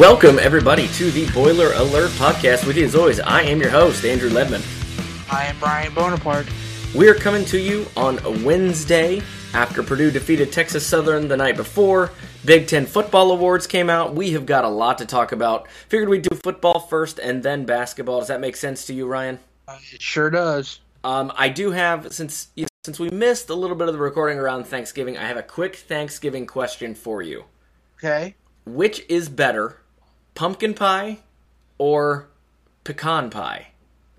Welcome, everybody, to the Boiler Alert podcast. With you, as always, I am your host, Andrew Ledman. I am Ryan Bonaparte. We are coming to you on a Wednesday after Purdue defeated Texas Southern the night before. Big Ten football awards came out. We have got a lot to talk about. Figured we'd do football first and then basketball. Does that make sense to you, Ryan? Uh, it sure does. Um, I do have since since we missed a little bit of the recording around Thanksgiving. I have a quick Thanksgiving question for you. Okay. Which is better, pumpkin pie or pecan pie?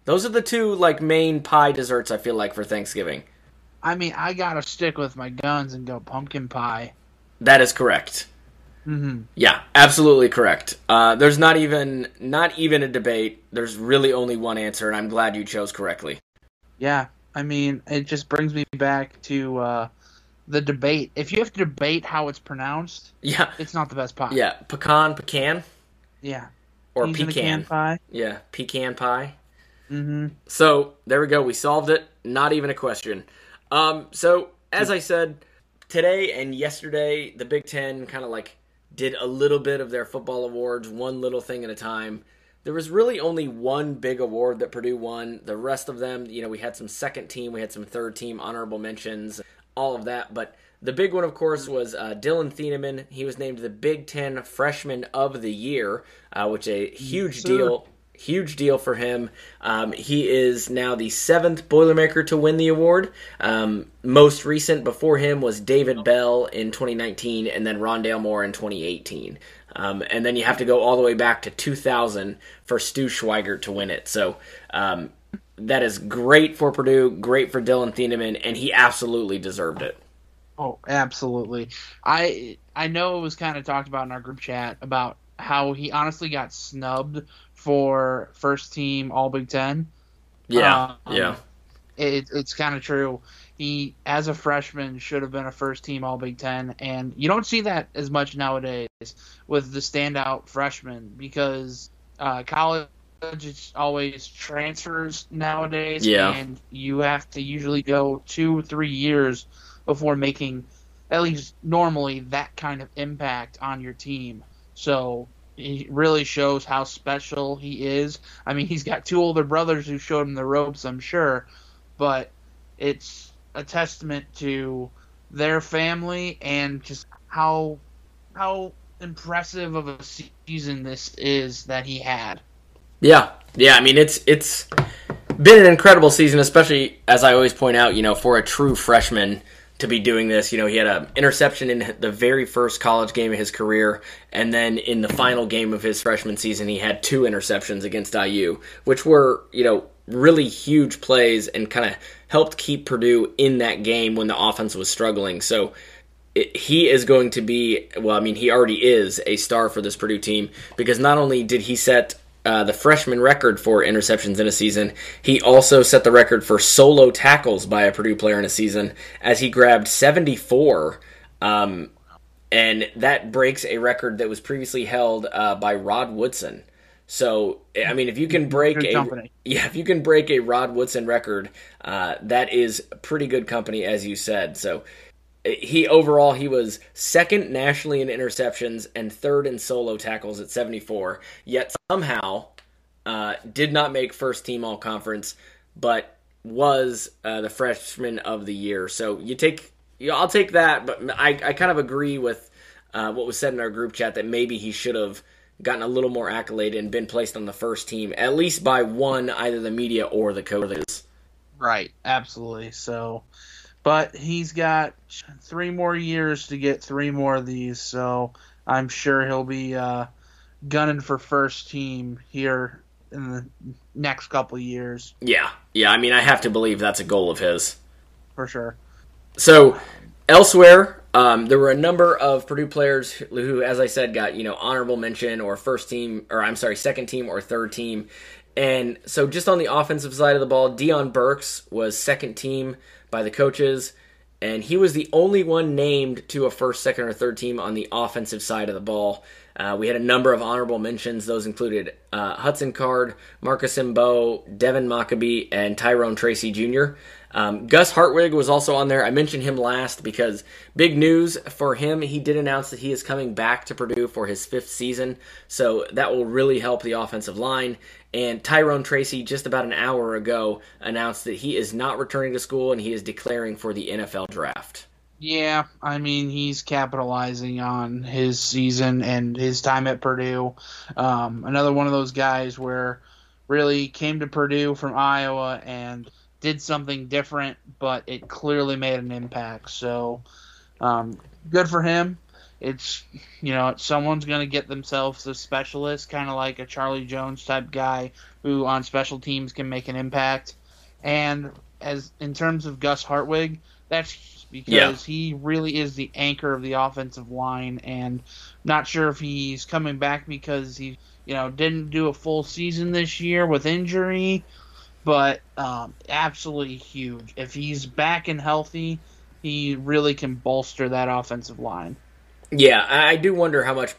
Those are the two like main pie desserts I feel like for Thanksgiving. I mean, I gotta stick with my guns and go pumpkin pie. That is correct. Mm-hmm. Yeah, absolutely correct. Uh, there's not even not even a debate. There's really only one answer, and I'm glad you chose correctly. Yeah, I mean, it just brings me back to uh, the debate. If you have to debate how it's pronounced, Yeah, it's not the best pie. yeah, pecan, pecan, Yeah. or pecan. can pie. Yeah, pecan pie. Mm-hmm. So there we go. We solved it. Not even a question. Um, so as I said, today and yesterday, the Big Ten kind of like did a little bit of their football awards, one little thing at a time. There was really only one big award that Purdue won. The rest of them, you know, we had some second team, we had some third team honorable mentions, all of that. But the big one, of course, was uh, Dillon Thieneman. He was named the Big Ten Freshman of the Year, uh, which is a huge sir. deal huge deal for him. Um, he is now the seventh Boilermaker to win the award. Um, most recent before him was David Bell in 2019, and then Rondale Moore in 2018. Um, and then you have to go all the way back to 2000 for Stu Schweigert to win it. So um, that is great for Purdue, great for Dillon Thieneman, and he absolutely deserved it. Oh, absolutely. I I know it was kind of talked about in our group chat about how he honestly got snubbed for first team All Big Ten. Yeah, Um, yeah, It, it's kind of true. He, as a freshman, should have been a first team All Big Ten, and you don't see that as much nowadays with the standout freshman because uh, college is always transfers nowadays, Yeah. and you have to usually go two, three years before making at least normally that kind of impact on your team. So he really shows how special he is. I mean, he's got two older brothers who showed him the ropes, I'm sure, but it's a testament to their family and just how how impressive of a season this is that he had. Yeah, yeah. I mean, it's it's been an incredible season, especially as I always point out. You know, for a true freshman to be doing this, you know, he had an interception in the very first college game of his career, and then in the final game of his freshman season, he had two interceptions against IU, which were you know really huge plays and kind of helped keep Purdue in that game when the offense was struggling. So it, he is going to be well. I mean, he already is a star for this Purdue team because not only did he set uh, the freshman record for interceptions in a season, he also set the record for solo tackles by a Purdue player in a season as he grabbed 74. Um, and that breaks a record that was previously held uh, by Rod Woodson. So, I mean, if you can break Good a company. yeah, if you can break a Rod Woodson record, uh, that is pretty good company, as you said. So, he overall he was second nationally in interceptions and third in solo tackles at 74 yet somehow uh, did not make first team all conference but was uh, the freshman of the year. So you take you, i'll take that but i, I kind of agree with uh, what was said in our group chat that maybe he should have gotten a little more accolade and been placed on the first team at least by one either the media or the coaches. Right, absolutely. So, but he's got three more years to get three more of these, so I'm sure he'll be uh, gunning for first team here in the next couple years yeah yeah i mean i have to believe that's a goal of his for sure. So elsewhere, um, there were a number of Purdue players who, who, as I said, got you know honorable mention or first team, or I'm sorry, second team or third team. And so, just on the offensive side of the ball, Deion Burks was second team by the coaches. and he was the only one named to a first, second, or third team on the offensive side of the ball. Uh, we had a number of honorable mentions. Those included uh, Hudson Card, Marcus Mbow, Devin Mockobee, and Tyrone Tracy Jr. Um, Gus Hartwig was also on there. I mentioned him last because big news for him. He did announce that he is coming back to Purdue for his fifth season, so that will really help the offensive line. And Tyrone Tracy, just about an hour ago, announced that he is not returning to school and he is declaring for the NFL draft. Yeah, I mean he's capitalizing on his season and his time at Purdue. Um, another one of those guys where really came to Purdue from Iowa and did something different, but it clearly made an impact. So um, good for him. It's you know someone's going to get themselves a specialist, kind of like a Charlie Jones type guy who on special teams can make an impact. And as in terms of Gus Hartwig, that's because yeah. he really is the anchor of the offensive line. And not sure if he's coming back because he you know didn't do a full season this year with injury but um, absolutely huge. If he's back and healthy, he really can bolster that offensive line. Yeah, I do wonder how much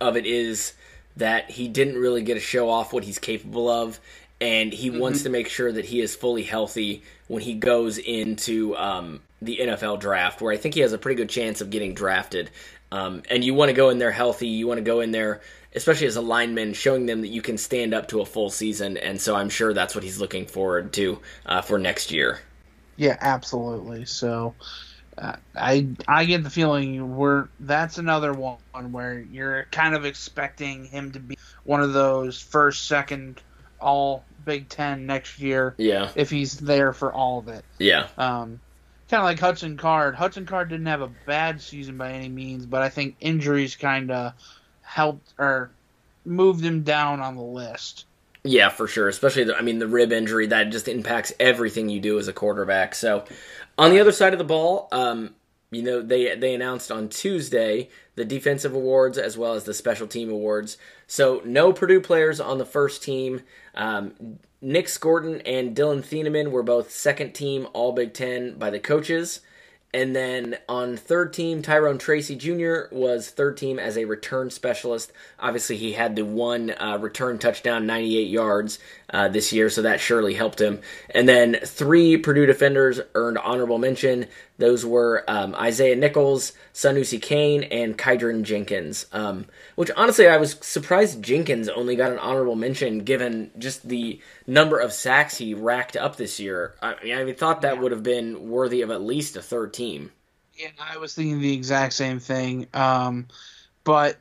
of it is that he didn't really get to show off what he's capable of, and he mm-hmm. wants to make sure that he is fully healthy when he goes into um, the NFL draft, where I think he has a pretty good chance of getting drafted. Um, and you want to go in there healthy. You want to go in there especially as a lineman, showing them that you can stand up to a full season. And so I'm sure that's what he's looking forward to uh, for next year. Yeah, absolutely. So I I get the feeling we're that's another one where you're kind of expecting him to be one of those first, second, all Big Ten next year. Yeah. If he's there for all of it. Yeah. Um, kind of like Hudson Card. Hudson Card didn't have a bad season by any means, but I think injuries kind of helped or moved him down on the list. Yeah, for sure. Especially, the, I mean, the rib injury that just impacts everything you do as a quarterback. So, on the other side of the ball, um, you know, they they announced on Tuesday the defensive awards as well as the special team awards. So, no Purdue players on the first team. Um, Nick Scourton and Dillon Thieneman were both second team All Big Ten by the coaches. And then on third team, Tyrone Tracy Jr. was third team as a return specialist. Obviously, he had the one uh, return touchdown, 98 yards uh, this year, so that surely helped him. And then three Purdue defenders earned honorable mention. Those were um, Isaiah Nichols, Sanoussi Kane, and Kydran Jenkins. Um, which honestly, I was surprised Jenkins only got an honorable mention given just the number of sacks he racked up this year. I, mean, I thought that yeah. would have been worthy of at least a third team. Yeah, I was thinking the exact same thing. Um, but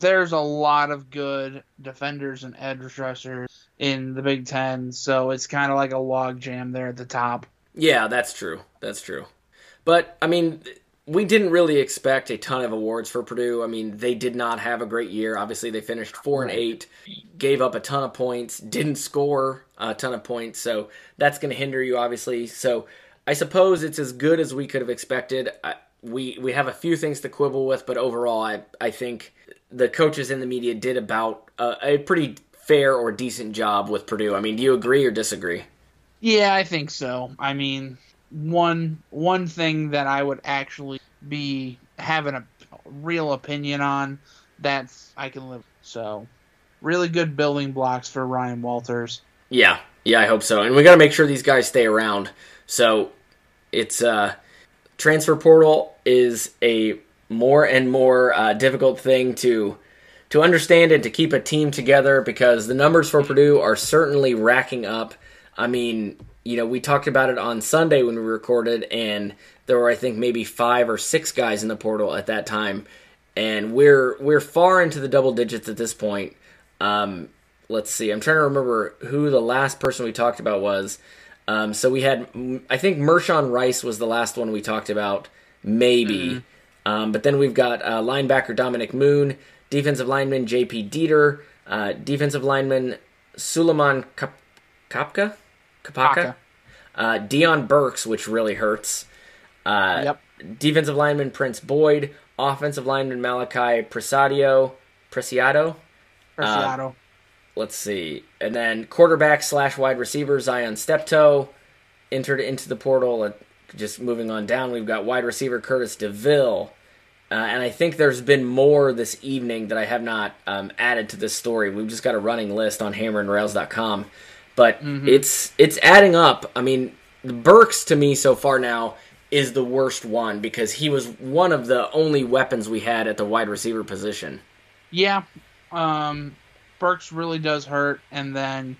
there's a lot of good defenders and edge rushers in the Big Ten, so it's kind of like a log jam there at the top. Yeah, that's true. That's true. But I mean, we didn't really expect a ton of awards for Purdue. I mean, they did not have a great year. Obviously, they finished four and eight, gave up a ton of points, didn't score a ton of points, so that's going to hinder you, obviously. So I suppose it's as good as we could have expected. I, we we have a few things to quibble with, but overall, I I think the coaches and the media did about uh, a pretty fair or decent job with Purdue. I mean, do you agree or disagree? Yeah, I think so. I mean, one one thing that I would actually be having a real opinion on that's I can live. So, really good building blocks for Ryan Walters. Yeah, yeah, I hope so. And we got to make sure these guys stay around. So, it's uh transfer portal is a more and more uh, difficult thing to to understand and to keep a team together because the numbers for Purdue are certainly racking up. I mean, you know, we talked about it on Sunday when we recorded, and there were I think maybe five or six guys in the portal at that time, and we're we're far into the double digits at this point. Um, let's see, I'm trying to remember who the last person we talked about was. Um, so we had, I think Mershon Rice was the last one we talked about, maybe. Mm-hmm. Um, but then we've got uh, linebacker Dominic Moon, defensive lineman J.P. Dieter, uh, defensive lineman Suleiman Kap- Kapka, Kapaka, uh, Deion Burks, which really hurts. Uh, yep. Defensive lineman Prince Boyd, offensive lineman Malachi Presidio, Preciado. Preciado. Uh, let's see, and then quarterback slash wide receiver Zion Steptoe entered into the portal. just moving on down, we've got wide receiver Curtis DeVille. Uh, and I think there's been more this evening that I have not um, added to this story. We've just got a running list on hammerandrails.com. But mm-hmm. it's it's adding up. I mean, Burks to me so far now is the worst one because he was one of the only weapons we had at the wide receiver position. Yeah, um, Burks really does hurt, and then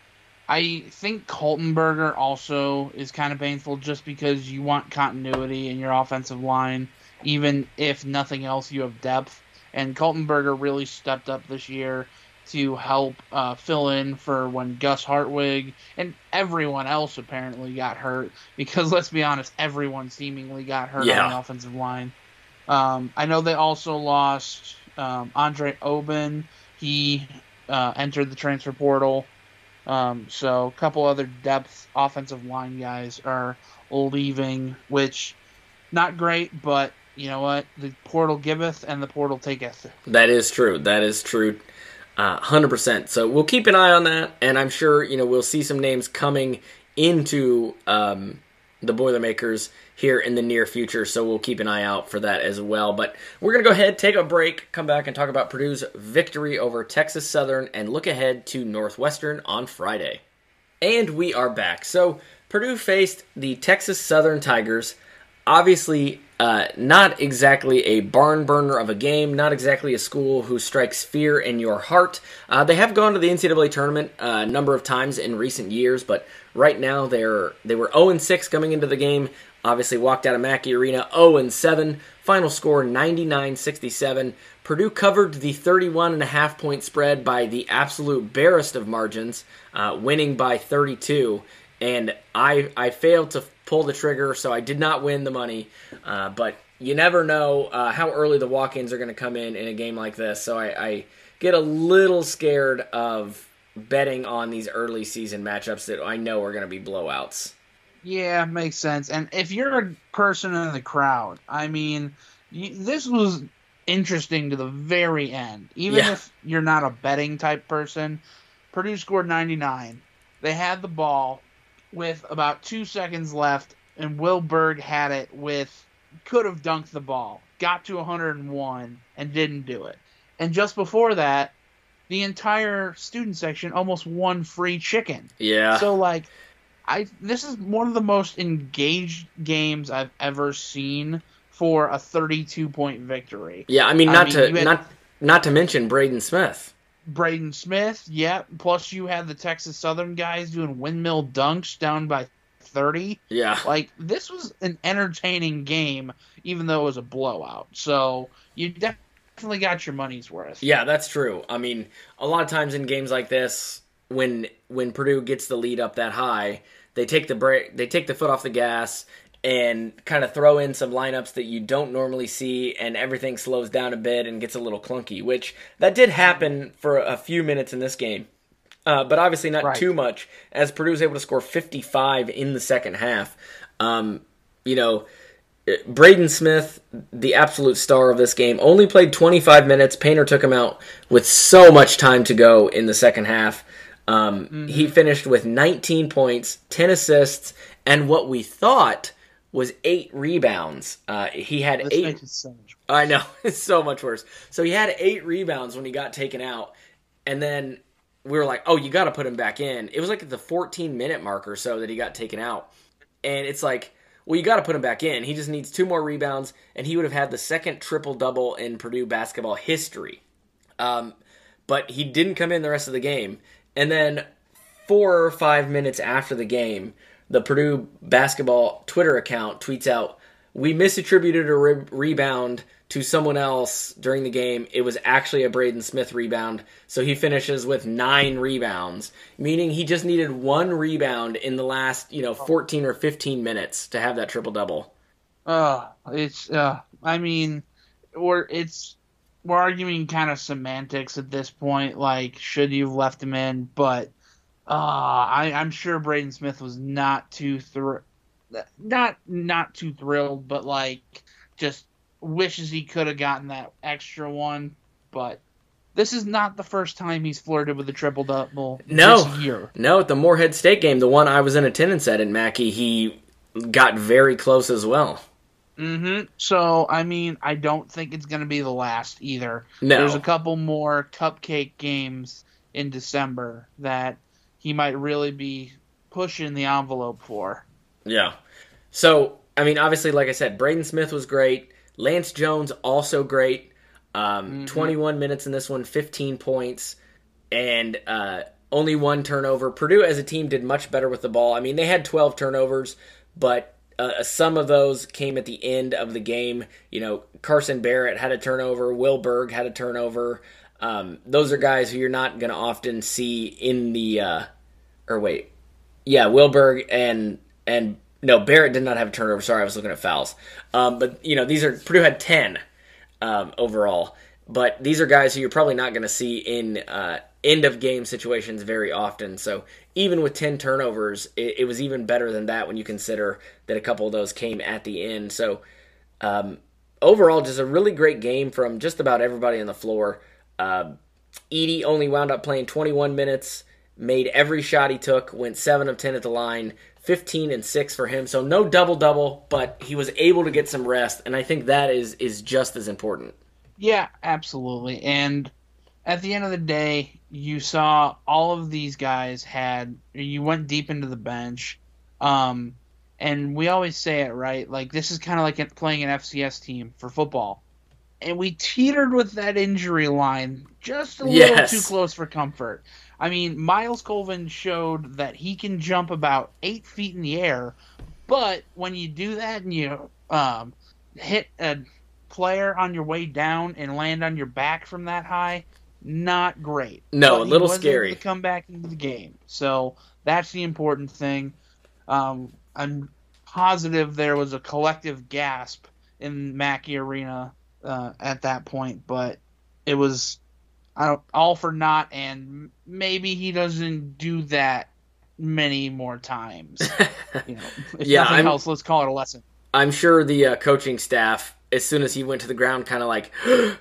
I think Kaltenberger also is kind of painful just because you want continuity in your offensive line, even if nothing else, you have depth. And Kaltenberger really stepped up this year to help uh, fill in for when Gus Hartwig and everyone else apparently got hurt. Because let's be honest, everyone seemingly got hurt yeah. on the offensive line. Um, I know they also lost um, Andre Oben. He uh, entered the transfer portal. Um, so a couple other depth offensive line guys are leaving, which not great, but you know what? The portal giveth and the portal taketh. That is true. That is true. Uh, hundred percent. So we'll keep an eye on that, and I'm sure you know we'll see some names coming into um, the Boilermakers here in the near future. So we'll keep an eye out for that as well. But we're gonna go ahead, take a break, come back and talk about Purdue's victory over Texas Southern, and look ahead to Northwestern on Friday. And we are back. So Purdue faced the Texas Southern Tigers. Obviously, uh, not exactly a barn burner of a game, not exactly a school who strikes fear in your heart. Uh, they have gone to the NCAA tournament uh, a number of times in recent years, but right now they're they were 0 6 coming into the game. Obviously, walked out of Mackey Arena 0 7. Final score 99 67. Purdue covered the 31 and a half point spread by the absolute barest of margins, uh, winning by 32 and I I failed to pull the trigger, so I did not win the money. Uh, but you never know uh, how early the walk-ins are going to come in in a game like this. So I, I, get a little scared of betting on these early season matchups that I know are going to be blowouts. Yeah, makes sense. And if you're a person in the crowd, I mean, this was interesting to the very end. Even yeah. if you're not a betting type person, Purdue scored 99. They had the ball with about two seconds left, and Will Berg had it with could have dunked the ball, got to 101, and didn't do it. And just before that, the entire student section almost won free chicken. Yeah. So like, I this is one of the most engaged games I've ever seen for a 32 point victory. Yeah, I mean not I mean, to had, not not to mention Braden Smith. Braden Smith, yeah. Plus, you had the Texas Southern guys doing windmill dunks down by 30. Yeah. Like, this was an entertaining game, even though it was a blowout. So, you definitely got your money's worth. Yeah, that's true. I mean, a lot of times in games like this, when when Purdue gets the lead up that high, they take the break, they take the foot off the gas, and kind of throw in some lineups that you don't normally see and everything slows down a bit and gets a little clunky which that did happen for a few minutes in this game uh, but obviously not right. too much as purdue was able to score 55 in the second half um, you know braden smith the absolute star of this game only played 25 minutes painter took him out with so much time to go in the second half um, mm-hmm. he finished with 19 points 10 assists and what we thought was eight rebounds. Uh, he had Let's eight. So I know it's so much worse. So he had eight rebounds when he got taken out, and then we were like, "Oh, you got to put him back in." It was like at the 14 minute mark or so that he got taken out, and it's like, well, you got to put him back in. He just needs two more rebounds, and he would have had the second triple double in Purdue basketball history. Um, but he didn't come in the rest of the game, and then four or five minutes after the game the Purdue basketball Twitter account tweets out, "We misattributed a re- rebound to someone else during the game. It was actually a Braden Smith rebound, so he finishes with nine rebounds, meaning he just needed one rebound in the last, you know, 14 or 15 minutes to have that triple double." Uh, it's uh, I mean, or it's we're arguing kind of semantics at this point. Like, should you have left him in? But uh, I, I'm sure Braden Smith was not too thr- not not too thrilled, but like just wishes he could have gotten that extra one. But this is not the first time he's flirted with a triple double no, this year. No, at the Morehead State game, the one I was in attendance at in Mackey, he got very close as well. Mm-hmm. So, I mean, I don't think it's going to be the last either. No. There's a couple more cupcake games in December that he might really be pushing the envelope for. Yeah. So, I mean, obviously, like I said, Braden Smith was great. Lance Jones also great. Um, Mm-hmm. 21 minutes in this one, 15 points, and uh, only one turnover. Purdue as a team did much better with the ball. I mean, they had 12 turnovers, but uh, some of those came at the end of the game. You know, Carson Barrett had a turnover, Will Berg had a turnover. Um, those are guys who you're not going to often see in the. Uh, or wait, yeah, Will Berg and and no Barrett did not have a turnover. Sorry, I was looking at fouls. Um, but you know these are Purdue had ten um, overall, but these are guys who you're probably not going to see in uh, end of game situations very often. So even with ten turnovers, it, it was even better than that when you consider that a couple of those came at the end. So um, overall, just a really great game from just about everybody on the floor. Uh, Edey only wound up playing 21 minutes, made every shot he took, went 7 of 10 at the line, 15 and 6 for him. So no double double, but he was able to get some rest, and I think that is is just as important. Yeah, absolutely. And at the end of the day, you saw all of these guys had you went deep into the bench. Um and we always say it, right? Like this is kind of like playing an FCS team for football. And we teetered with that injury line just a little too close for comfort. I mean, Myles Colvin showed that he can jump about eight feet in the air, but when you do that and you um, hit a player on your way down and land on your back from that high, not great. No, But a little scary. To come back into the game, so that's the important thing. Um, I'm positive there was a collective gasp in Mackey Arena uh, at that point, but it was I don't, all for naught, and maybe he doesn't do that many more times. You know, if Yeah, nothing I'm- else, let's call it a lesson. I'm sure the uh, coaching staff, as soon as he went to the ground, kind of like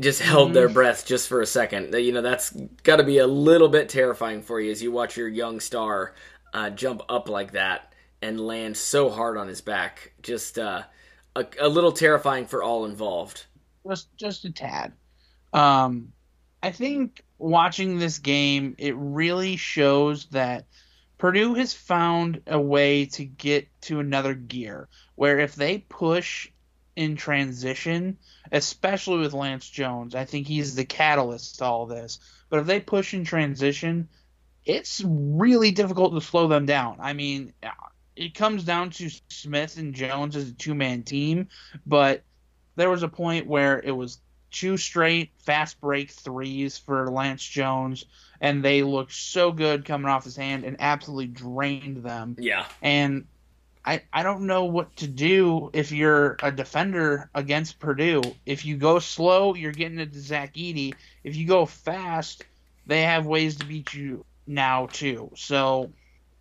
just held their breath just for a second. You know, that's got to be a little bit terrifying for you as you watch your young star uh, jump up like that and land so hard on his back. Just uh, a, a little terrifying for all involved. just just a tad. Um, I think watching this game, it really shows that Purdue has found a way to get to another gear where if they push in transition, especially with Lance Jones, I think he's the catalyst to all this. But if they push in transition, it's really difficult to slow them down. I mean, it comes down to Smith and Jones as a two man team, but there was a point where it was two straight fast break threes for Lance Jones, and they looked so good coming off his hand and absolutely drained them. Yeah. And I, I don't know what to do if you're a defender against Purdue. If you go slow, you're getting it to Zach Edey. If you go fast, they have ways to beat you now too. So,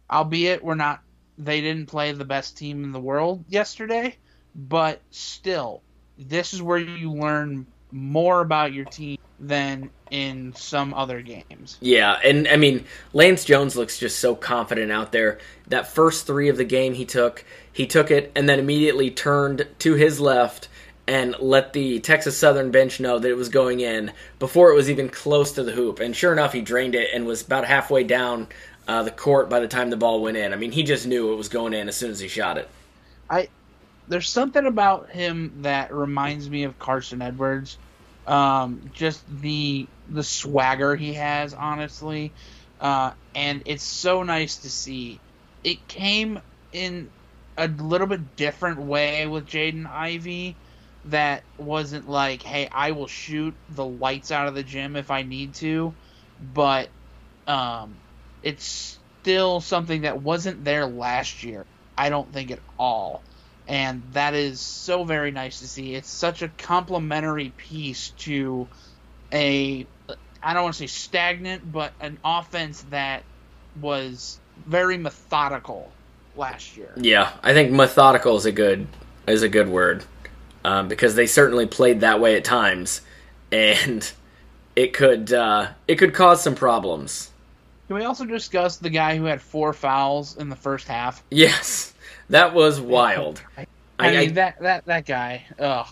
albeit we're not, they didn't play the best team in the world yesterday, but still, this is where you learn more about your team than in some other games. Yeah, and I mean, Lance Jones looks just so confident out there. That first three of the game he took, he took it and then immediately turned to his left and let the Texas Southern bench know that it was going in before it was even close to the hoop. And sure enough, he drained it and was about halfway down uh, the court by the time the ball went in. I mean, he just knew it was going in as soon as he shot it. I there's something about him that reminds me of Carson Edwards. Um, just the the swagger he has, honestly, uh, and it's so nice to see. It came in a little bit different way with Jaden Ivey That wasn't like, hey, I will shoot the lights out of the gym if I need to, but um, it's still something that wasn't there last year. I don't think at all and that is so very nice to see. It's such a complementary piece to a I don't want to say stagnant, but an offense that was very methodical last year. Yeah, I think methodical is a good is a good word um, because they certainly played that way at times, and it could uh, it could cause some problems. Can we also discuss the guy who had four fouls in the first half? Yes, That was wild. I, I mean that that that guy. Ugh.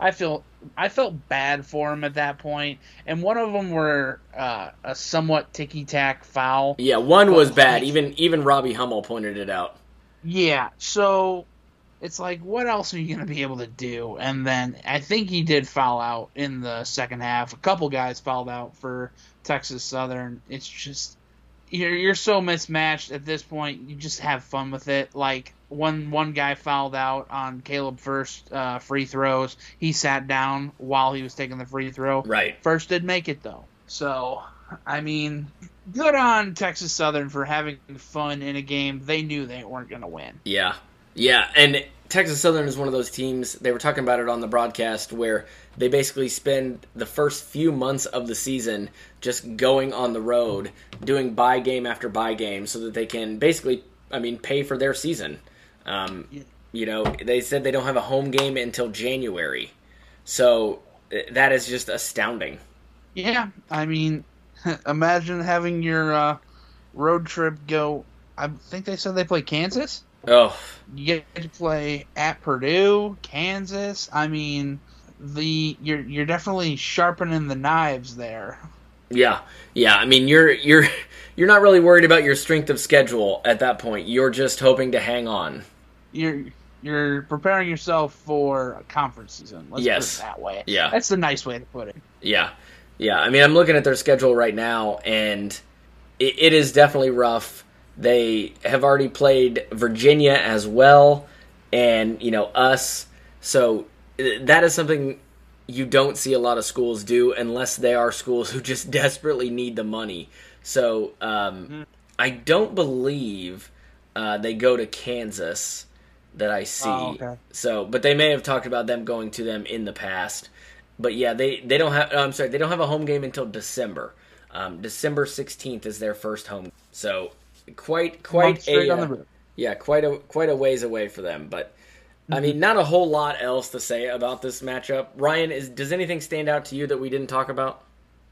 I feel I felt bad for him at that point. and one of them were uh, a somewhat ticky tack foul. Yeah, one was bad. Even even Robbie Hummel pointed it out. Yeah, so it's like, what else are you going to be able to do? And then I think he did foul out in the second half. A couple guys fouled out for Texas Southern. It's just you're you're so mismatched at this point. You just have fun with it. Like one one guy fouled out on Caleb Furst uh, free throws. He sat down while he was taking the free throw. Right. Furst did make it though. So I mean, good on Texas Southern for having fun in a game they knew they weren't going to win. Yeah. Yeah, and Texas Southern is one of those teams. They were talking about it on the broadcast where they basically spend the first few months of the season just going on the road, doing buy game after buy game, so that they can basically, I mean, pay for their season. Um, you know, they said they don't have a home game until January, so eh, that is just astounding. Yeah, I mean, imagine having your uh, road trip go. I think they said they play Kansas. Oh, You get to play at Purdue, Kansas. I mean, the you're you're definitely sharpening the knives there. Yeah, yeah. I mean, you're you're you're not really worried about your strength of schedule at that point. You're just hoping to hang on. You're you're preparing yourself for a conference season. Let's Yes. put it that way. Yeah. that's the nice way to put it. Yeah, yeah. I mean, I'm looking at their schedule right now, and it, it is definitely rough. They have already played Virginia as well, and you know us. So uh, that is something you don't see a lot of schools do unless they are schools who just desperately need the money. So um, I don't believe uh, they go to Kansas that I see. Oh, okay. So, but they may have talked about them going to them in the past. But yeah, they they don't have. I'm sorry, they don't have a home game until December. Um, December 16th is their first home. So quite quite a on the uh, yeah quite a quite a ways away for them. But I Mm-hmm. mean, not a whole lot else to say about this matchup. Ryan, is does anything stand out to you that we didn't talk about?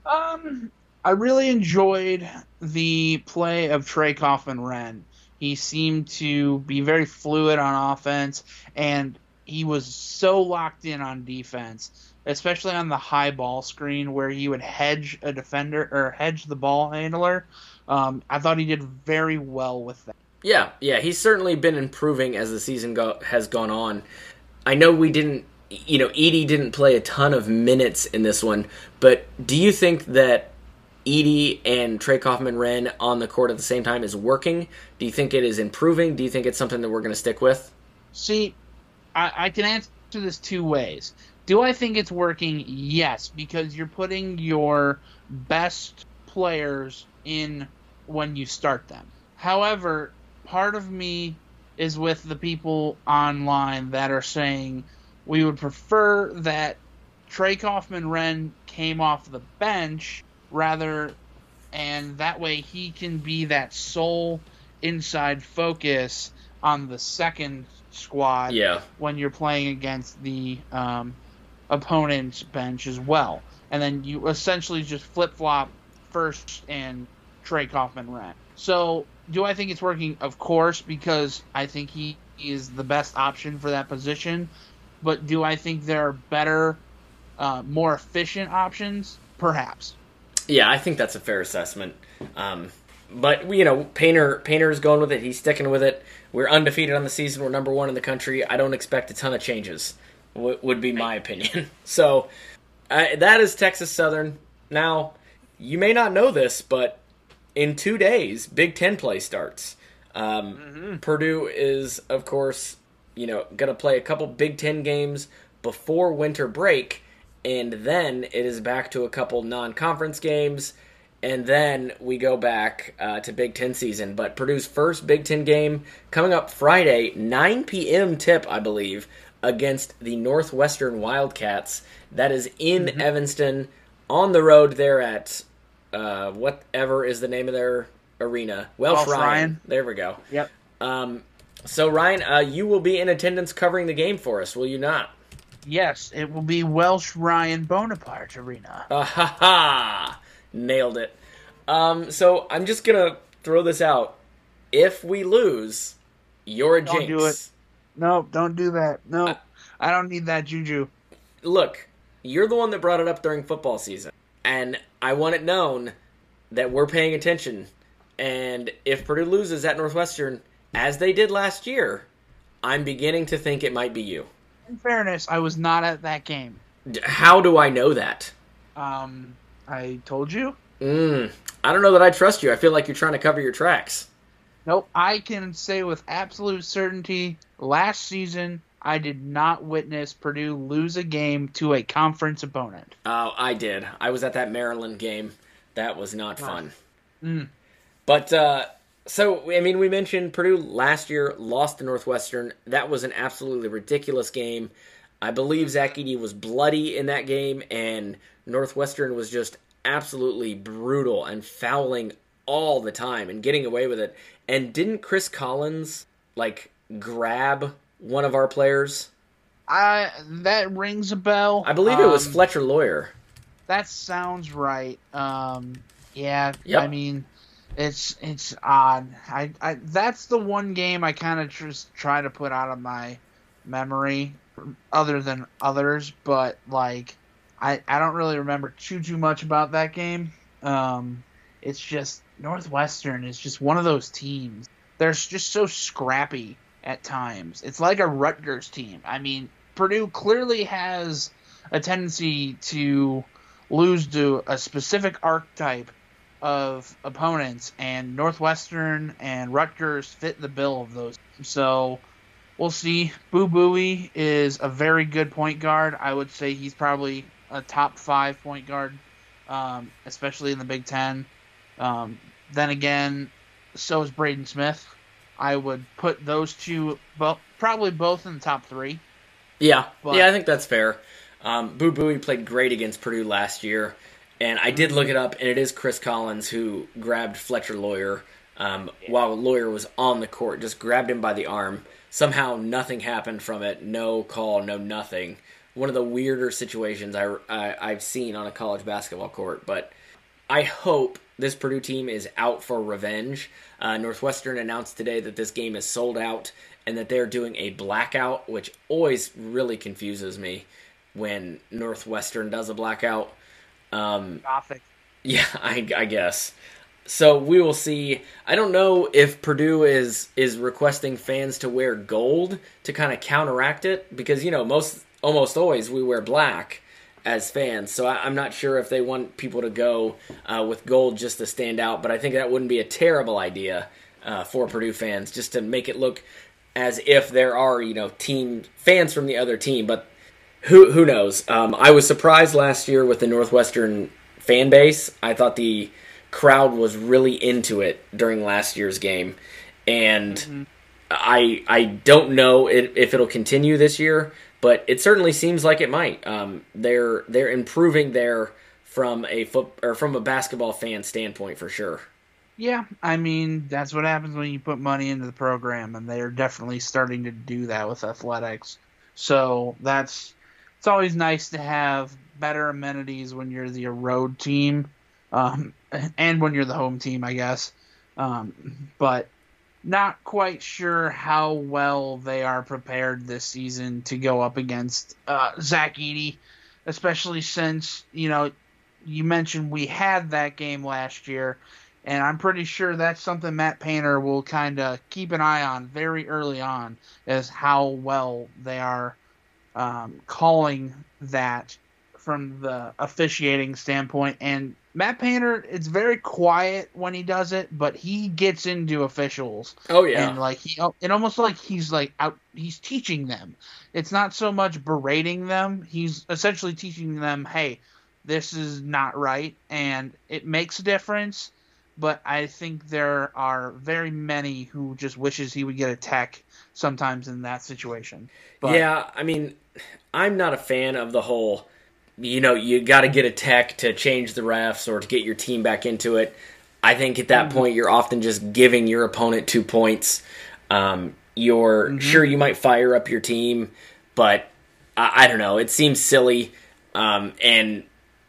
Um, I really enjoyed the play of Trey Kaufman-Renn. He seemed to be very fluid on offense, and he was so locked in on defense, especially on the high ball screen where he would hedge a defender or hedge the ball handler. Um, I thought he did very well with that. Yeah, yeah, he's certainly been improving as the season go- has gone on. I know we didn't, you know, Edey didn't play a ton of minutes in this one, but do you think that Edey and Trey Kaufman-Renn on the court at the same time is working? Do you think it is improving? Do you think it's something that we're going to stick with? See, I, I can answer this two ways. Do I think it's working? Yes, because you're putting your best players in when you start them. However, part of me is with the people online that are saying we would prefer that Trey Kaufman-Renn came off the bench rather, and that way he can be that sole inside focus on the second squad Yeah, when you're playing against the um, opponent's bench as well. And then you essentially just flip flop Furst and Trey Kaufman-Renn. So, do I think it's working? Of course, because I think he is the best option for that position. But do I think there are better, uh, more efficient options? Perhaps. yeah, I think that's a fair assessment. Um, but you know, Painter Painter is going with it. He's sticking with it. We're undefeated on the season. We're number one in the country. I don't expect a ton of changes. W- would be my opinion. So uh, that is Texas Southern. Now you may not know this, but in two days, Big Ten play starts. Um, Purdue is, of course, you know, going to play a couple Big Ten games before winter break, and then it is back to a couple non-conference games, and then we go back uh, to Big Ten season. But Purdue's first Big Ten game coming up Friday, 9 p.m. tip, I believe, against the Northwestern Wildcats. That is in Evanston on the road there at uh, whatever is the name of their arena. Welsh, Welsh Ryan. Ryan. There we go. Yep. Um, so Ryan, uh, you will be in attendance covering the game for us, will you not? Yes, it will be Welsh Ryan Bonaparte Arena. Ah, ha, ha. Nailed it. Um, so I'm just gonna throw this out. If we lose, You're a Don't jinx. do it. No, don't do that. No, I don't need that juju. Look, you're the one that brought it up during football season, and I want it known that we're paying attention. And if Purdue loses at Northwestern, as they did last year, I'm beginning to think it might be you. In fairness, I was not at that game. How do I know that? Um, I told you. Mm, I don't know that I trust you. I feel like you're trying to cover your tracks. Nope. I can say with absolute certainty, last season I did not witness Purdue lose a game to a conference opponent. Oh, I did. I was at that Maryland game. That was not fun. Mm. But uh, so I mean, we mentioned Purdue last year lost to Northwestern. That was an absolutely ridiculous game. I believe Zach Edey was bloody in that game, and Northwestern was just absolutely brutal and fouling all the time and getting away with it. And didn't Chris Collins like grab one of our players? I that rings a bell. I believe it was Um, Fletcher Loyer. That sounds right. Um, yeah. Yep. I mean, it's it's odd. I, I that's the one game I kind of just try to put out of my memory, other than others. But like, I I don't really remember too too much about that game. Um, it's just Northwestern is just one of those teams. They're just so scrappy at times. It's like a Rutgers team. I mean, Purdue clearly has a tendency to lose to a specific archetype of opponents, and Northwestern and Rutgers fit the bill of those. So we'll see. Boo Buie is a very good point guard. I would say he's probably a top five point guard, um, especially in the Big Ten. Um, then again, so is Braden Smith. I would put those two, bo- probably both in the top three. Yeah, But- yeah, I think that's fair. Um, Boo Buie played great against Purdue last year, and I did look it up, and it is Chris Collins who grabbed Fletcher Loyer um, while Loyer was on the court, just grabbed him by the arm. Somehow nothing happened from it, no call, no nothing. One of the weirder situations I, I, I've seen on a college basketball court, but I hope this Purdue team is out for revenge. Uh, Northwestern announced today that this game is sold out and that they're doing a blackout, which always really confuses me when Northwestern does a blackout. Um, Gothic. yeah, I, I guess. So we will see. I don't know if Purdue is is requesting fans to wear gold to kind of counteract it because you know most almost always we wear black as fans. So I, I'm not sure if they want people to go uh, with gold just to stand out. But I think that wouldn't be a terrible idea uh, for Purdue fans just to make it look as if there are you know team fans from the other team. But who who knows? Um, I was surprised last year with the Northwestern fan base. I thought the crowd was really into it during last year's game, and I I don't know if it'll continue this year, but it certainly seems like it might. Um, they're they're improving there from a foot or from a basketball fan standpoint for sure. Yeah, I mean that's what happens when you put money into the program, and they are definitely starting to do that with athletics. So that's it's always nice to have better amenities when you're the road team, um, and when you're the home team, I guess. Um, but not quite sure how well they are prepared this season to go up against uh, Zach Edey, especially since you know you mentioned we had that game last year and I'm pretty sure that's something Matt Painter will kind of keep an eye on very early on, is how well they are um, calling that from the officiating standpoint. And Matt Painter, it's very quiet when he does it, but he gets into officials Oh yeah, and like he oh, it almost like he's like out he's teaching them it's not so much berating them he's essentially teaching them hey this is not right and it makes a difference but i think there are very many who just wishes he would get a tech sometimes in that situation but yeah. I mean, I'm not a fan of the whole. You know, you got to get a tech to change the refs or to get your team back into it. I think at that point you're often just giving your opponent two points. Um, you're sure you might fire up your team, but I, I don't know. It seems silly um, and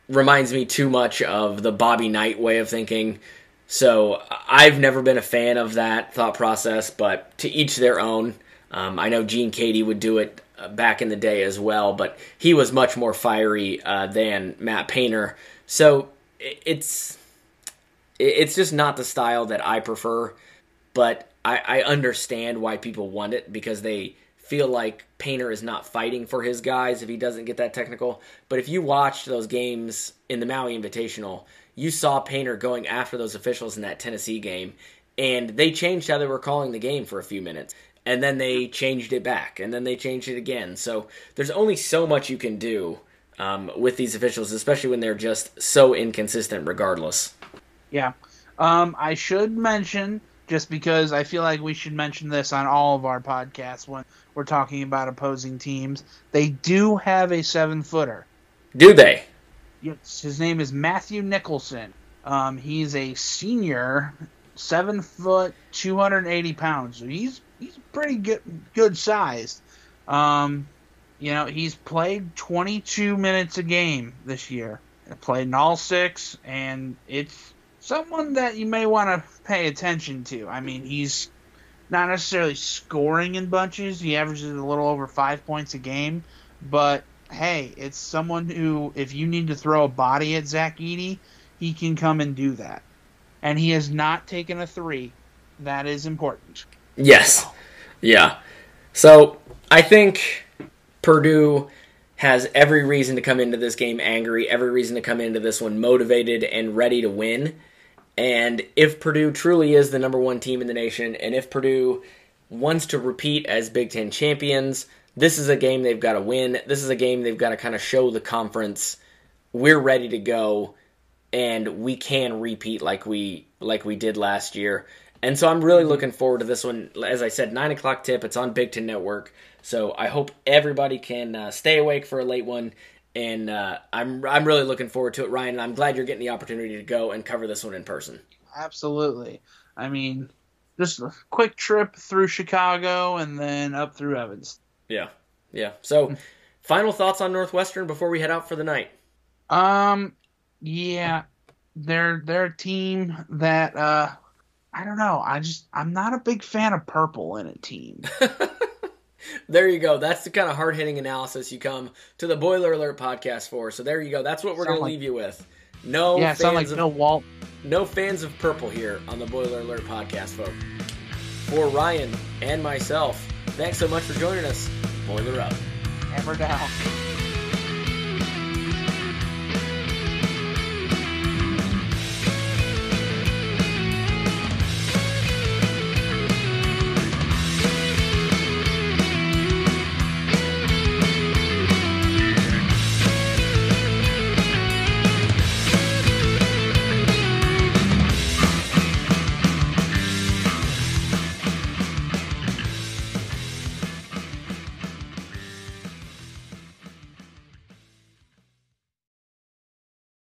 reminds me too much of the Bobby Knight way of thinking. So I've never been a fan of that thought process, but to each their own. Um, I know Gene Keady would do it uh, back in the day as well, but he was much more fiery uh, than Matt Painter. So it's it's just not the style that I prefer. But I, I understand why people want it because they feel like Painter is not fighting for his guys if he doesn't get that technical. But if you watched those games in the Maui Invitational, you saw Painter going after those officials in that Tennessee game, and they changed how they were calling the game for a few minutes. And then they changed it back, and then they changed it again. So there's only so much you can do um, with these officials, especially when they're just so inconsistent, regardless. Yeah. Um, I should mention just because I feel like we should mention this on all of our podcasts when we're talking about opposing teams. They do have a seven footer. Do they? Yes, his name is Matthew Nicholson. Um, he's a senior, seven foot, two hundred eighty pounds. So he's he's pretty good good sized. Um, you know, he's played twenty two minutes a game this year. Played in all six, and it's someone that you may want to pay attention to. I mean, he's not necessarily scoring in bunches. He averages a little over five points a game, but hey, it's someone who, if you need to throw a body at Zach Edey, he can come and do that. And he has not taken a three. That is important. Yes. Yeah. So I think Purdue has every reason to come into this game angry, every reason to come into this one motivated and ready to win. And if Purdue truly is the number one team in the nation, and if Purdue wants to repeat as Big Ten champions, this is a game they've got to win. This is a game they've got to kind of show the conference we're ready to go, and we can repeat like we like we did last year. And so I'm really looking forward to this one. As I said, nine o'clock tip. It's on Big Ten Network. So I hope everybody can uh, stay awake for a late one and uh, I'm I'm really looking forward to it, Ryan. I'm glad you're getting the opportunity to go and cover this one in person. Absolutely. I mean, just a quick trip through Chicago and then up through Evans. Yeah, yeah. So, final thoughts on Northwestern before we head out for the night. Um, yeah, they're they're a team that uh, I don't know. I just I'm not a big fan of purple in a team. there you go. That's the kind of hard hitting analysis you come to the Boiler Alert podcast for. So there you go. That's what we're going to leave you with. No, yeah, sound like of, no Walt. No fans of purple here on the Boiler Alert podcast, folks. For Ryan and myself, thanks so much for joining us. Boiler up. Hammer down.